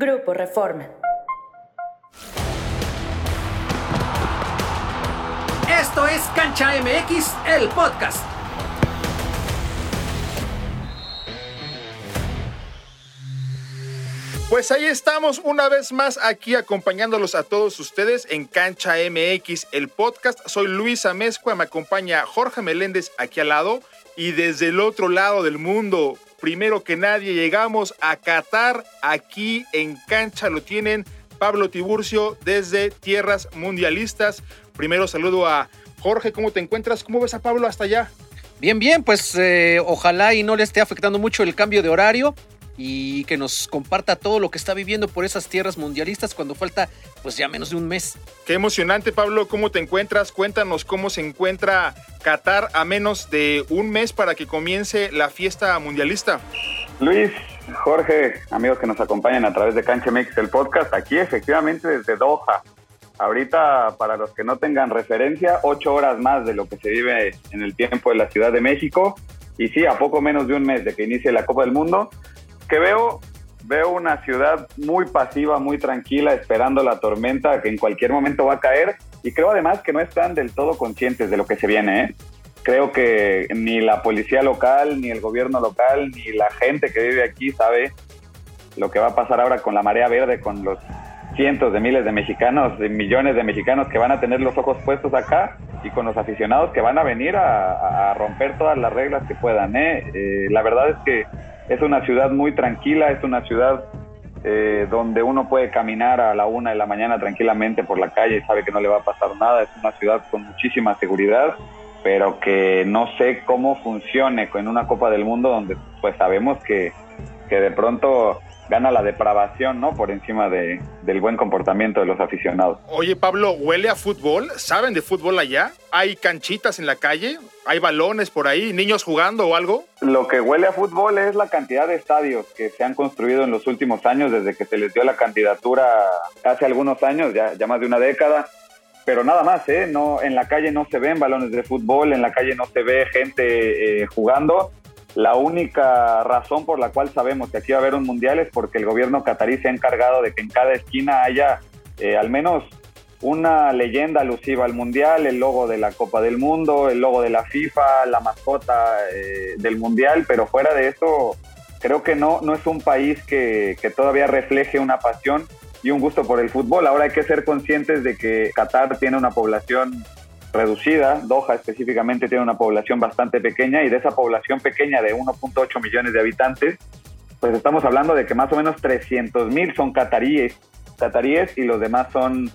Grupo Reforma. Esto es Cancha MX, el podcast. Pues ahí estamos una vez más aquí acompañándolos a todos ustedes en Cancha MX, el podcast. Soy Luis Amezcua, me acompaña Jorge Meléndez aquí al lado y desde el otro lado del mundo, primero que nadie, llegamos a Qatar, aquí en Cancha lo tienen Pablo Tiburcio desde Tierras Mundialistas. Primero saludo a Jorge, ¿cómo te encuentras? ¿Cómo ves a Pablo hasta allá? Bien, bien, pues eh, ojalá y no le esté afectando mucho el cambio de horario y que nos comparta todo lo que está viviendo por esas tierras mundialistas cuando falta pues ya menos de un mes. Qué emocionante Pablo, ¿cómo te encuentras? Cuéntanos cómo se encuentra Qatar a menos de un mes para que comience la fiesta mundialista. Luis, Jorge, amigos que nos acompañan a través de Cancha MX, el podcast, aquí efectivamente desde Doha. Ahorita, para los que no tengan referencia, ocho horas más de lo que se vive en el tiempo de la Ciudad de México. Y sí, a poco menos de un mes de que inicie la Copa del Mundo que veo, veo una ciudad muy pasiva, muy tranquila, esperando la tormenta que en cualquier momento va a caer. Y creo además que no están del todo conscientes de lo que se viene. ¿eh? Creo que ni la policía local, ni el gobierno local, ni la gente que vive aquí sabe lo que va a pasar ahora con la marea verde, con los cientos de miles de mexicanos, de millones de mexicanos que van a tener los ojos puestos acá y con los aficionados que van a venir a, romper todas las reglas que puedan. ¿eh? Eh, la verdad es que es una ciudad muy tranquila, es una ciudad eh, donde uno puede caminar a la una de la mañana tranquilamente por la calle y sabe que no le va a pasar nada. Es una ciudad con muchísima seguridad, pero que no sé cómo funcione en una Copa del Mundo donde pues sabemos que, que de pronto gana la depravación, ¿no? Por encima de, del buen comportamiento de los aficionados. Oye, Pablo, ¿huele a fútbol? ¿Saben de fútbol allá? ¿Hay canchitas en la calle? ¿Hay balones por ahí? ¿Niños jugando o algo? Lo que huele a fútbol es la cantidad de estadios que se han construido en los últimos años, desde que se les dio la candidatura hace algunos años, ya, ya más de una década pero nada más, ¿eh? No, en la calle no se ven balones de fútbol, en la calle no se ve gente eh, jugando la única razón por la cual sabemos que aquí va a haber un mundial es porque el gobierno catarí se ha encargado de que en cada esquina haya eh, al menos una leyenda alusiva al mundial, el logo de la Copa del Mundo, el logo de la FIFA, la mascota eh, del mundial, pero fuera de eso creo que no, no es un país que, que todavía refleje una pasión y un gusto por el fútbol. Ahora hay que ser conscientes de que Qatar tiene una población reducida. Doha específicamente tiene una población bastante pequeña y de esa población pequeña de 1.8 millones de habitantes, pues estamos hablando de que más o menos 300 mil son cataríes, cataríes y los demás son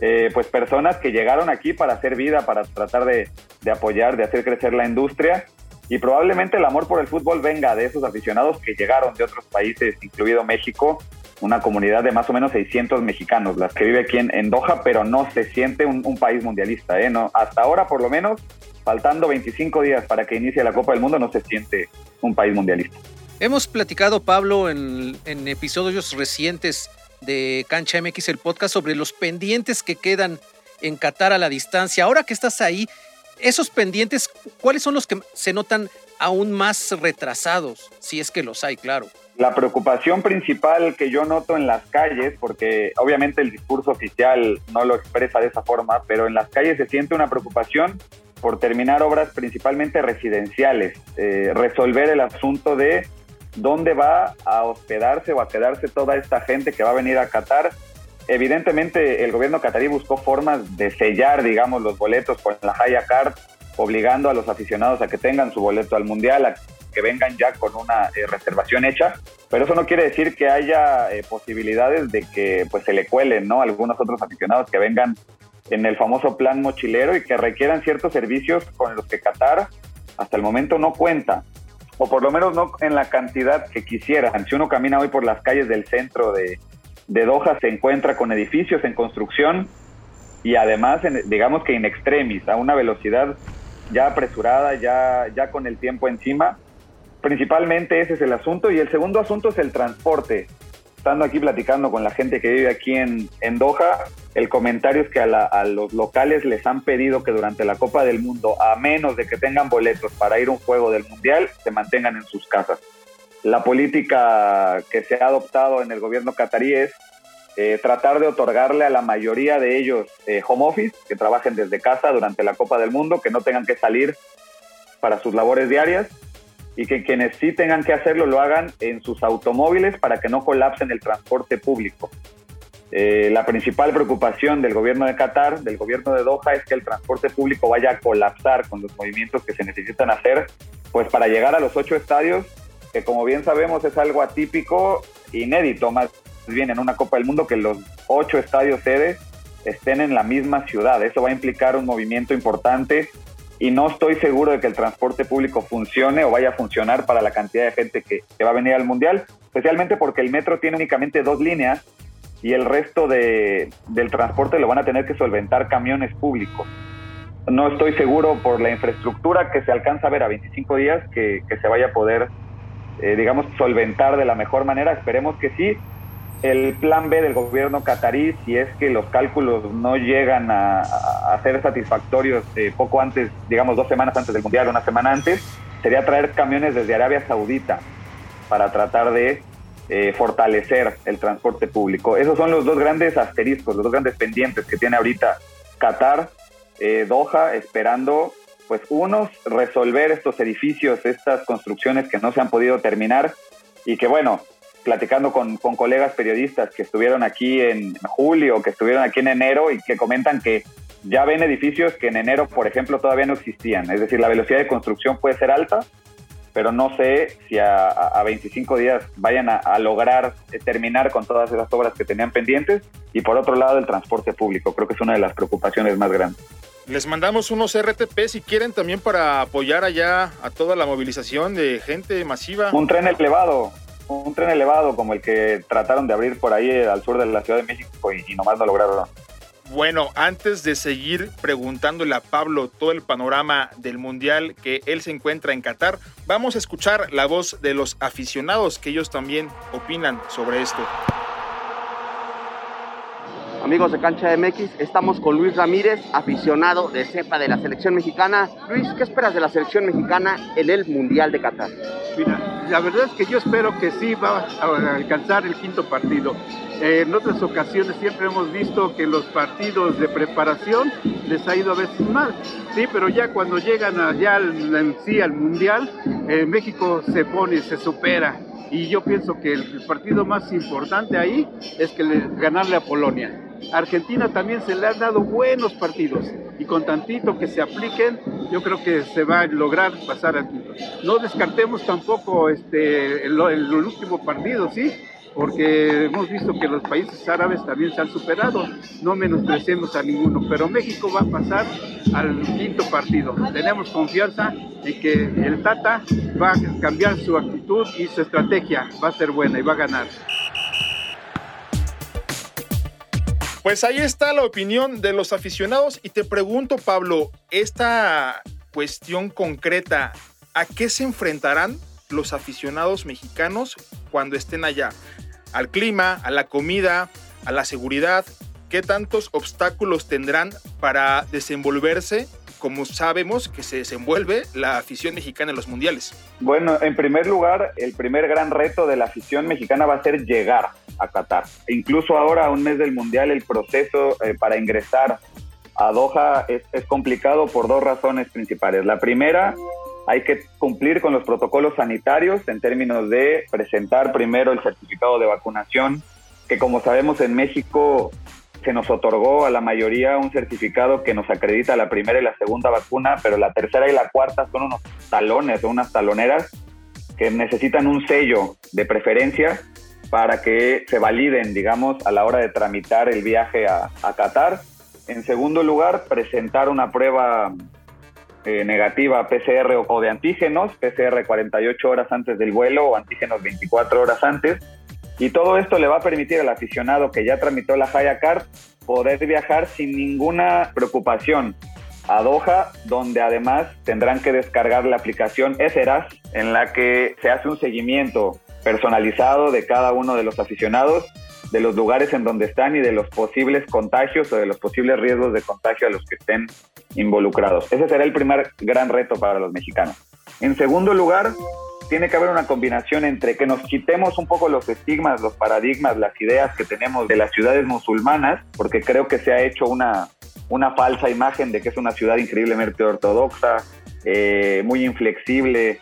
eh, pues personas que llegaron aquí para hacer vida, para tratar de, de apoyar, de hacer crecer la industria y probablemente el amor por el fútbol venga de esos aficionados que llegaron de otros países, incluido México, una comunidad de más o menos 600 mexicanos, las que vive aquí en, Doha, pero no se siente un, país mundialista. ¿eh? No, hasta ahora, por lo menos, faltando 25 días para que inicie la Copa del Mundo, no se siente un país mundialista. Hemos platicado, Pablo, en, en episodios recientes de Cancha MX, el podcast, sobre los pendientes que quedan en Qatar a la distancia. Ahora que estás ahí, esos pendientes, ¿cuáles son los que se notan aún más retrasados? Si es que los hay, claro. La preocupación principal que yo noto en las calles, porque obviamente el discurso oficial no lo expresa de esa forma, pero en las calles se siente una preocupación por terminar obras principalmente residenciales, eh, resolver el asunto de dónde va a hospedarse o a quedarse toda esta gente que va a venir a Qatar. Evidentemente el gobierno catarí buscó formas de sellar, digamos, los boletos con la Haya Card, obligando a los aficionados a que tengan su boleto al Mundial, a que vengan ya con una eh, reservación hecha, pero eso no quiere decir que haya eh, posibilidades de que pues se le cuelen, ¿no? Algunos otros aficionados que vengan en el famoso plan mochilero y que requieran ciertos servicios con los que Qatar hasta el momento no cuenta, o por lo menos no en la cantidad que quisieran. Si uno camina hoy por las calles del centro de, de Doha, se encuentra con edificios en construcción y además, digamos que in extremis, a una velocidad ya apresurada, ya, ya con el tiempo encima, Principalmente ese es el asunto. Y el segundo asunto es el transporte. Estando aquí platicando con la gente que vive aquí en, en Doha, el comentario es que a, los locales les han pedido que durante la Copa del Mundo, a menos de que tengan boletos para ir a un juego del Mundial, se mantengan en sus casas. La política que se ha adoptado en el gobierno catarí es eh, tratar de otorgarle a la mayoría de ellos eh, home office, que trabajen desde casa durante la Copa del Mundo, que no tengan que salir para sus labores diarias y que quienes sí tengan que hacerlo lo hagan en sus automóviles para que no colapsen el transporte público. Eh, la principal preocupación del gobierno de Qatar, del gobierno de Doha, es que el transporte público vaya a colapsar con los movimientos que se necesitan hacer, pues para llegar a los ocho estadios, que como bien sabemos es algo atípico, inédito más bien en una Copa del Mundo, que los ocho estadios sedes estén en la misma ciudad. Eso va a implicar un movimiento importante y no estoy seguro de que el transporte público funcione o vaya a funcionar para la cantidad de gente que, va a venir al Mundial, especialmente porque el metro tiene únicamente dos líneas y el resto de, del transporte lo van a tener que solventar camiones públicos. No estoy seguro por la infraestructura que se alcanza a ver a 25 días que, se vaya a poder, eh, digamos, solventar de la mejor manera. Esperemos que sí, el plan B del gobierno catarí, si es que los cálculos no llegan a, ser satisfactorios eh, poco antes, digamos dos semanas antes del Mundial, una semana antes, sería traer camiones desde Arabia Saudita para tratar de eh, fortalecer el transporte público. Esos son los dos grandes asteriscos, los dos grandes pendientes que tiene ahorita Qatar, eh, Doha, esperando, pues unos, resolver estos edificios, estas construcciones que no se han podido terminar y que bueno, platicando con, con, colegas periodistas que estuvieron aquí en julio, que estuvieron aquí en enero y que comentan que ya ven edificios que en enero, por ejemplo, todavía no existían. Es decir, la velocidad de construcción puede ser alta, pero no sé si a, a 25 días vayan a, a, lograr terminar con todas esas obras que tenían pendientes. Y por otro lado, el transporte público. Creo que es una de las preocupaciones más grandes. Les mandamos unos RTP si quieren también para apoyar allá a toda la movilización de gente masiva. Un tren elevado un tren elevado como el que trataron de abrir por ahí al sur de la Ciudad de México y, nomás no lograron. Bueno, antes de seguir preguntándole a Pablo todo el panorama del Mundial que él se encuentra en Qatar, vamos a escuchar la voz de los aficionados que ellos también opinan sobre esto. Amigos de Cancha MX, estamos con Luis Ramírez, aficionado de cepa de la selección mexicana. Luis, ¿qué esperas de la selección mexicana en el Mundial de Qatar? Mira, la verdad es que yo espero que sí va a alcanzar el quinto partido. Eh, en otras ocasiones siempre hemos visto que los partidos de preparación les ha ido a veces mal, sí, pero ya cuando llegan allá en sí al Mundial, eh, México se pone, se supera. Y yo pienso que el partido más importante ahí es que le, ganarle a Polonia. Argentina también se le han dado buenos partidos y con tantito que se apliquen, yo creo que se va a lograr pasar al quinto. No descartemos tampoco este, el, último partido, ¿sí? porque hemos visto que los países árabes también se han superado, no menospreciemos a ninguno, pero México va a pasar al quinto partido. Tenemos confianza en que el Tata va a cambiar su actitud y su estrategia, va a ser buena y va a ganar. Pues ahí está la opinión de los aficionados y te pregunto, Pablo, esta cuestión concreta, ¿a qué se enfrentarán los aficionados mexicanos cuando estén allá? ¿Al clima, a la comida, a la seguridad? ¿Qué tantos obstáculos tendrán para desenvolverse como sabemos que se desenvuelve la afición mexicana en los mundiales? Bueno, en primer lugar, el primer gran reto de la afición mexicana va a ser llegar a Qatar. Incluso ahora, a un mes del mundial, el proceso eh, para ingresar a Doha es, es complicado por dos razones principales. La primera, hay que cumplir con los protocolos sanitarios en términos de presentar primero el certificado de vacunación, que como sabemos en México se nos otorgó a la mayoría un certificado que nos acredita la primera y la segunda vacuna, pero la tercera y la cuarta son unos talones o unas taloneras que necesitan un sello de preferencia para que se validen, digamos, a la hora de tramitar el viaje a, Qatar. En segundo lugar, presentar una prueba eh, negativa PCR o de antígenos, PCR 48 horas antes del vuelo o antígenos 24 horas antes y todo esto le va a permitir al aficionado que ya tramitó la Haya Card poder viajar sin ninguna preocupación a Doha, donde además tendrán que descargar la aplicación Eseras, en la que se hace un seguimiento personalizado de cada uno de los aficionados, de los lugares en donde están y de los posibles contagios o de los posibles riesgos de contagio a los que estén involucrados. Ese será el primer gran reto para los mexicanos. En segundo lugar, tiene que haber una combinación entre que nos quitemos un poco los estigmas, los paradigmas, las ideas que tenemos de las ciudades musulmanas, porque creo que se ha hecho una, una falsa imagen de que es una ciudad increíblemente ortodoxa, eh, muy inflexible,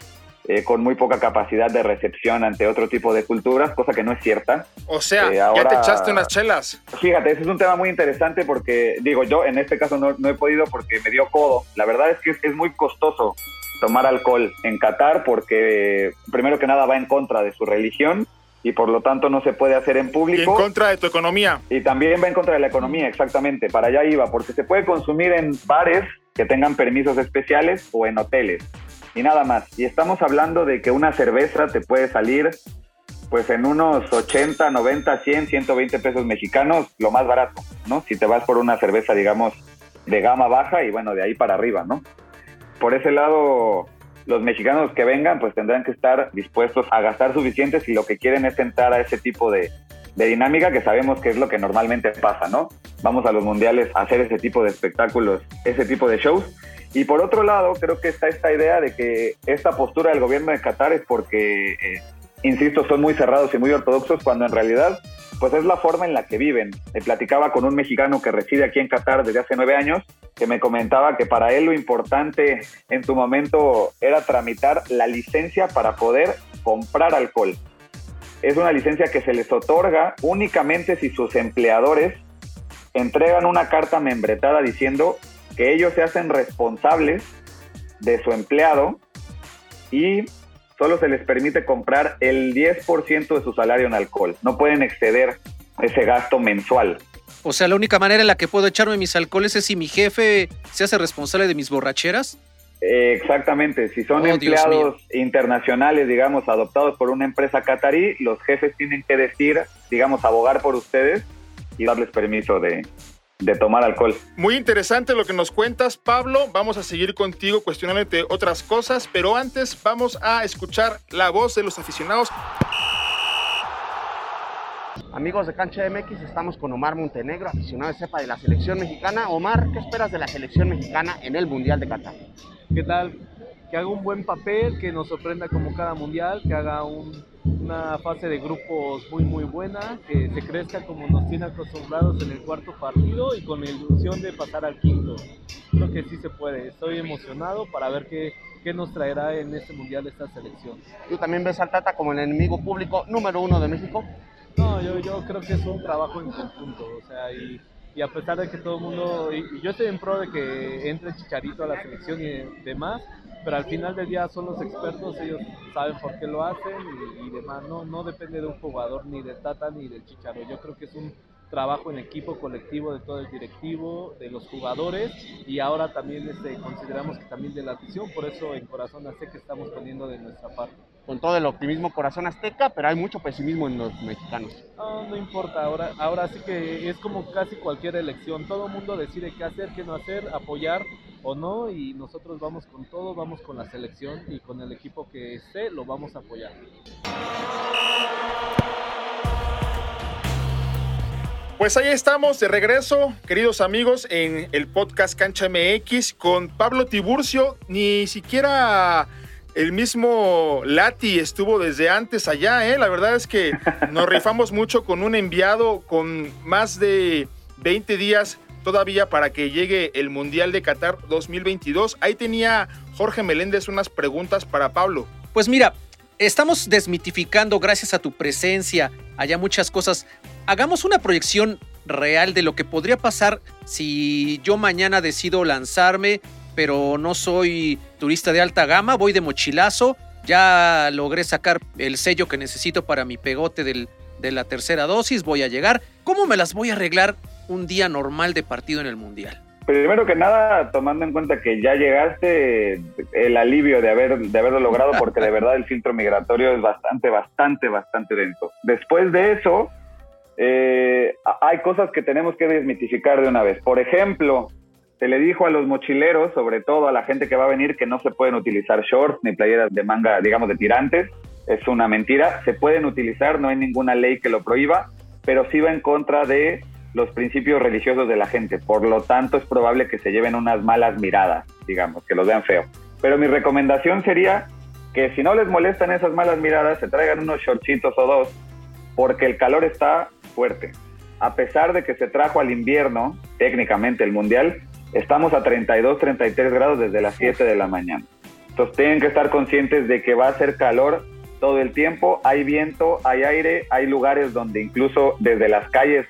eh, con muy poca capacidad de recepción ante otro tipo de culturas, cosa que no es cierta. O sea, Eh, ya te ahora- echaste unas chelas. Fíjate, ese es un tema muy interesante porque, digo, yo en este caso no, no he podido porque me dio codo. La verdad es que es, es muy costoso tomar alcohol en Qatar porque, primero que nada, va en contra de su religión y por lo tanto no se puede hacer en Y en público. contra de tu economía. Y también va en contra de la economía, exactamente. Para allá iba, porque se puede consumir en bares que tengan permisos especiales o en hoteles. Y nada más. Y estamos hablando de que una cerveza te puede salir pues en unos 80, 90, 100, 120 pesos mexicanos, lo más barato, ¿no? Si te vas por una cerveza, digamos, de gama baja y bueno, de ahí para arriba, ¿no? Por ese lado, los mexicanos que vengan, pues tendrán que estar dispuestos a gastar suficiente si lo que quieren es entrar a ese tipo de, de dinámica que sabemos que es lo que normalmente pasa, ¿no? Vamos a los mundiales a hacer ese tipo de espectáculos, ese tipo de shows. Y por otro lado, creo que está esta idea de que esta postura del gobierno de Qatar es porque, eh, insisto, son muy cerrados y muy ortodoxos, cuando en realidad, pues es la forma en la que viven. Me platicaba con un mexicano que reside aquí en Qatar desde hace nueve años, que me comentaba que para él lo importante en su momento era tramitar la licencia para poder comprar alcohol. Es una licencia que se les otorga únicamente si sus empleadores entregan una carta membretada diciendo que ellos se hacen responsables de su empleado y solo se les permite comprar el 10% de su salario en alcohol. No pueden exceder ese gasto mensual. O sea, la única manera en la que puedo echarme mis alcoholes es si mi jefe se hace responsable de mis borracheras. Eh, exactamente, si son Oh, empleados internacionales, digamos, adoptados por una empresa catarí, los jefes tienen que decir, digamos, abogar por ustedes y darles permiso de, de tomar alcohol. Muy interesante lo que nos cuentas, Pablo. Vamos a seguir contigo cuestionándote otras cosas, pero antes vamos a escuchar la voz de los aficionados. Amigos de Cancha MX, estamos con Omar Montenegro, aficionado de cepa de la selección mexicana. Omar, ¿qué esperas de la selección mexicana en el Mundial de Qatar? ¿Qué tal? Que haga un buen papel, que nos sorprenda como cada mundial, que haga un- una fase de grupos muy muy buena, que se crezca como nos tiene acostumbrados en el cuarto partido y con la ilusión de pasar al quinto. Creo que sí se puede. Estoy emocionado para ver qué, qué nos traerá en este mundial esta selección. ¿Tú también ves al Tata como el enemigo público número uno de México? No, yo, yo creo que es un trabajo en conjunto, o sea, y, y a pesar de que todo el mundo, y, yo estoy en pro de que entre Chicharito a la selección y demás, pero al final del día son los expertos, ellos saben por qué lo hacen y, demás, no, no depende de un jugador ni del Tata ni del Chicharo, yo creo que es un trabajo en equipo colectivo de todo el directivo, de los jugadores y ahora también este, consideramos que también de la afición, por eso en Corazón sé que estamos poniendo de nuestra parte. Con todo el optimismo corazón azteca, pero hay mucho pesimismo en los mexicanos. No, no importa, ahora, ahora sí que es como casi cualquier elección, todo el mundo decide qué hacer, qué no hacer, apoyar o no, y nosotros vamos con todo, vamos con la selección y con el equipo que esté, lo vamos a apoyar. Pues ahí estamos de regreso, queridos amigos, en el podcast Cancha MX con Pablo Tiburcio. Ni siquiera el mismo Lati estuvo desde antes allá, ¿eh? La verdad es que nos rifamos mucho con un enviado con más de 20 días todavía para que llegue el Mundial de Qatar 2022. Ahí tenía Jorge Meléndez unas preguntas para Pablo. Pues mira, estamos desmitificando gracias a tu presencia allá muchas cosas. Hagamos una proyección real de lo que podría pasar si yo mañana decido lanzarme, pero no soy turista de alta gama, voy de mochilazo, ya logré sacar el sello que necesito para mi pegote de la tercera dosis, voy a llegar. ¿Cómo me las voy a arreglar un día normal de partido en el Mundial? Primero que nada, tomando en cuenta que ya llegaste, el alivio de, haber, de haberlo logrado, porque de verdad el filtro migratorio es bastante, bastante, bastante denso. Después de eso, eh, hay cosas que tenemos que desmitificar de una vez. Por ejemplo, se le dijo a los mochileros, sobre todo a la gente que va a venir, que no se pueden utilizar shorts ni playeras de manga, digamos, de tirantes. Es una mentira. Se pueden utilizar, no hay ninguna ley que lo prohíba, pero sí va en contra de los principios religiosos de la gente. Por lo tanto, es probable que se lleven unas malas miradas, digamos, que los vean feo. Pero mi recomendación sería que si no les molestan esas malas miradas, se traigan unos shortcitos o dos, porque el calor está fuerte. A pesar de que se trajo al invierno, técnicamente el mundial, estamos a 32, 33 grados desde las 7 de la mañana. Entonces tienen que estar conscientes de que va a ser calor todo el tiempo, hay viento, hay aire, hay lugares donde incluso desde las calles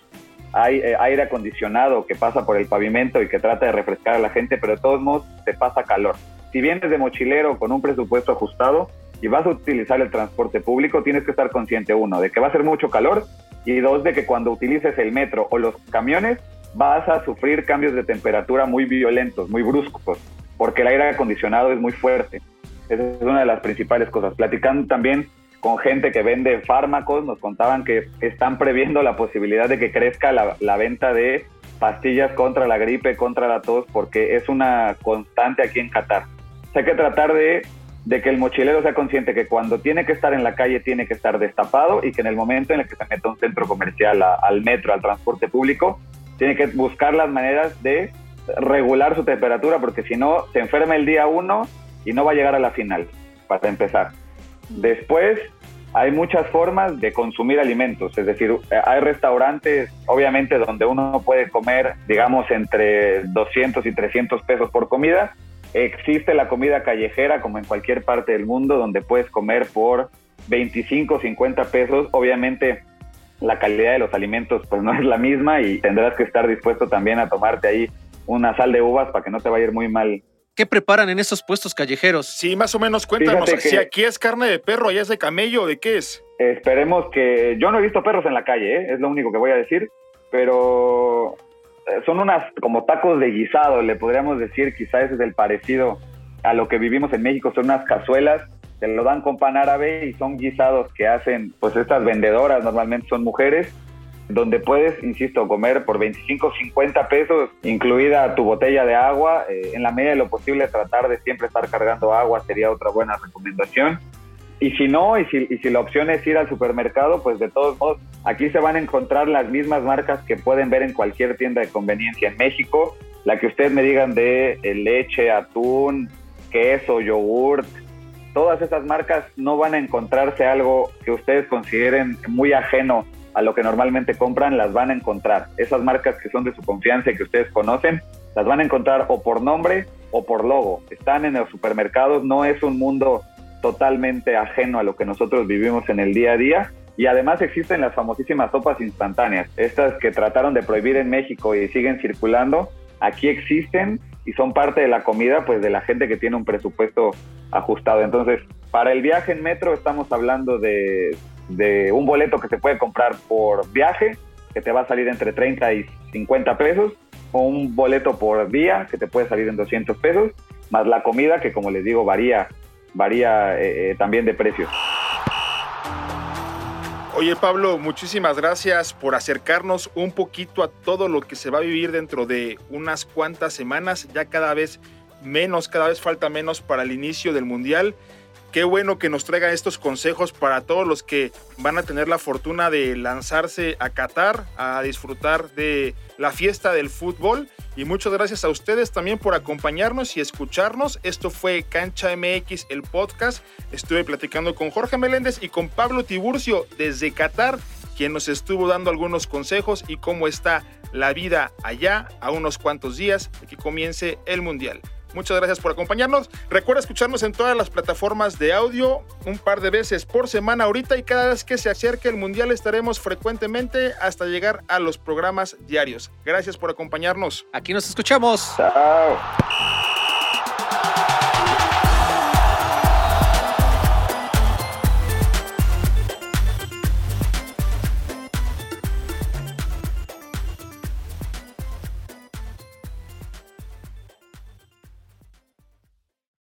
hay eh, aire acondicionado que pasa por el pavimento y que trata de refrescar a la gente, pero de todos modos te pasa calor. Si vienes de mochilero con un presupuesto ajustado y vas a utilizar el transporte público, tienes que estar consciente, uno, de que va a ser mucho calor y dos, de que cuando utilices el metro o los camiones vas a sufrir cambios de temperatura muy violentos, muy bruscos, porque el aire acondicionado es muy fuerte. Esa es una de las principales cosas. Platicando también con gente que vende fármacos, nos contaban que están previendo la posibilidad de que crezca la, venta de pastillas contra la gripe, contra la tos, porque es una constante aquí en Qatar. hay que tratar de, que el mochilero sea consciente que cuando tiene que estar en la calle tiene que estar destapado y que en el momento en el que se meta a un centro comercial, al metro, al transporte público, tiene que buscar las maneras de regular su temperatura, porque si no, se enferma el día uno y no va a llegar a la final, para empezar. Después, hay muchas formas de consumir alimentos, es decir, hay restaurantes, obviamente, donde uno puede comer, digamos, entre 200 y 300 pesos por comida. Existe la comida callejera, como en cualquier parte del mundo, donde puedes comer por 25, 50 pesos. Obviamente, la calidad de los alimentos pues no es la misma y tendrás que estar dispuesto también a tomarte ahí una sal de uvas para que no te vaya a ir muy mal ¿Qué preparan en esos puestos callejeros? Sí, más o menos cuéntanos. Si aquí es carne de perro, allá es de camello, ¿de qué es? Esperemos que. Yo no he visto perros en la calle, ¿eh? es lo único que voy a decir. Pero eh, son unas como tacos de guisado, le podríamos decir. Quizás ese es el parecido a lo que vivimos en México. Son unas cazuelas, se lo dan con pan árabe y son guisados que hacen, pues estas vendedoras normalmente son mujeres donde puedes, insisto, comer por 25, 50 pesos, incluida tu botella de agua. Eh, en la medida de lo posible, tratar de siempre estar cargando agua sería otra buena recomendación. Y si no, y si, y si la opción es ir al supermercado, pues de todos modos, aquí se van a encontrar las mismas marcas que pueden ver en cualquier tienda de conveniencia en México. La que ustedes me digan de eh, leche, atún, queso, yogurt, todas esas marcas no van a encontrarse algo que ustedes consideren muy ajeno a lo que normalmente compran, las van a encontrar. Esas marcas que son de su confianza y que ustedes conocen, las van a encontrar o por nombre o por logo. Están en los supermercados, no es un mundo totalmente ajeno a lo que nosotros vivimos en el día a día. Y además existen las famosísimas sopas instantáneas, estas que trataron de prohibir en México y siguen circulando, aquí existen y son parte de la comida pues de la gente que tiene un presupuesto ajustado. Entonces, para el viaje en metro estamos hablando de de un boleto que se puede comprar por viaje, que te va a salir entre 30 y 50 pesos, o un boleto por día, que te puede salir en 200 pesos, más la comida, que como les digo, varía, varía eh, eh, también de precio. Oye Pablo, muchísimas gracias por acercarnos un poquito a todo lo que se va a vivir dentro de unas cuantas semanas, ya cada vez menos, cada vez falta menos para el inicio del Mundial qué bueno que nos traiga estos consejos para todos los que van a tener la fortuna de lanzarse a Qatar a disfrutar de la fiesta del fútbol. Y muchas gracias a ustedes también por acompañarnos y escucharnos. Esto fue Cancha MX, el podcast. Estuve platicando con Jorge Meléndez y con Pablo Tiburcio desde Qatar, quien nos estuvo dando algunos consejos y cómo está la vida allá a unos cuantos días de que comience el Mundial. Muchas gracias por acompañarnos. Recuerda escucharnos en todas las plataformas de audio un par de veces por semana ahorita y cada vez que se acerque el Mundial estaremos frecuentemente hasta llegar a los programas diarios. Gracias por acompañarnos. Aquí nos escuchamos. Chao.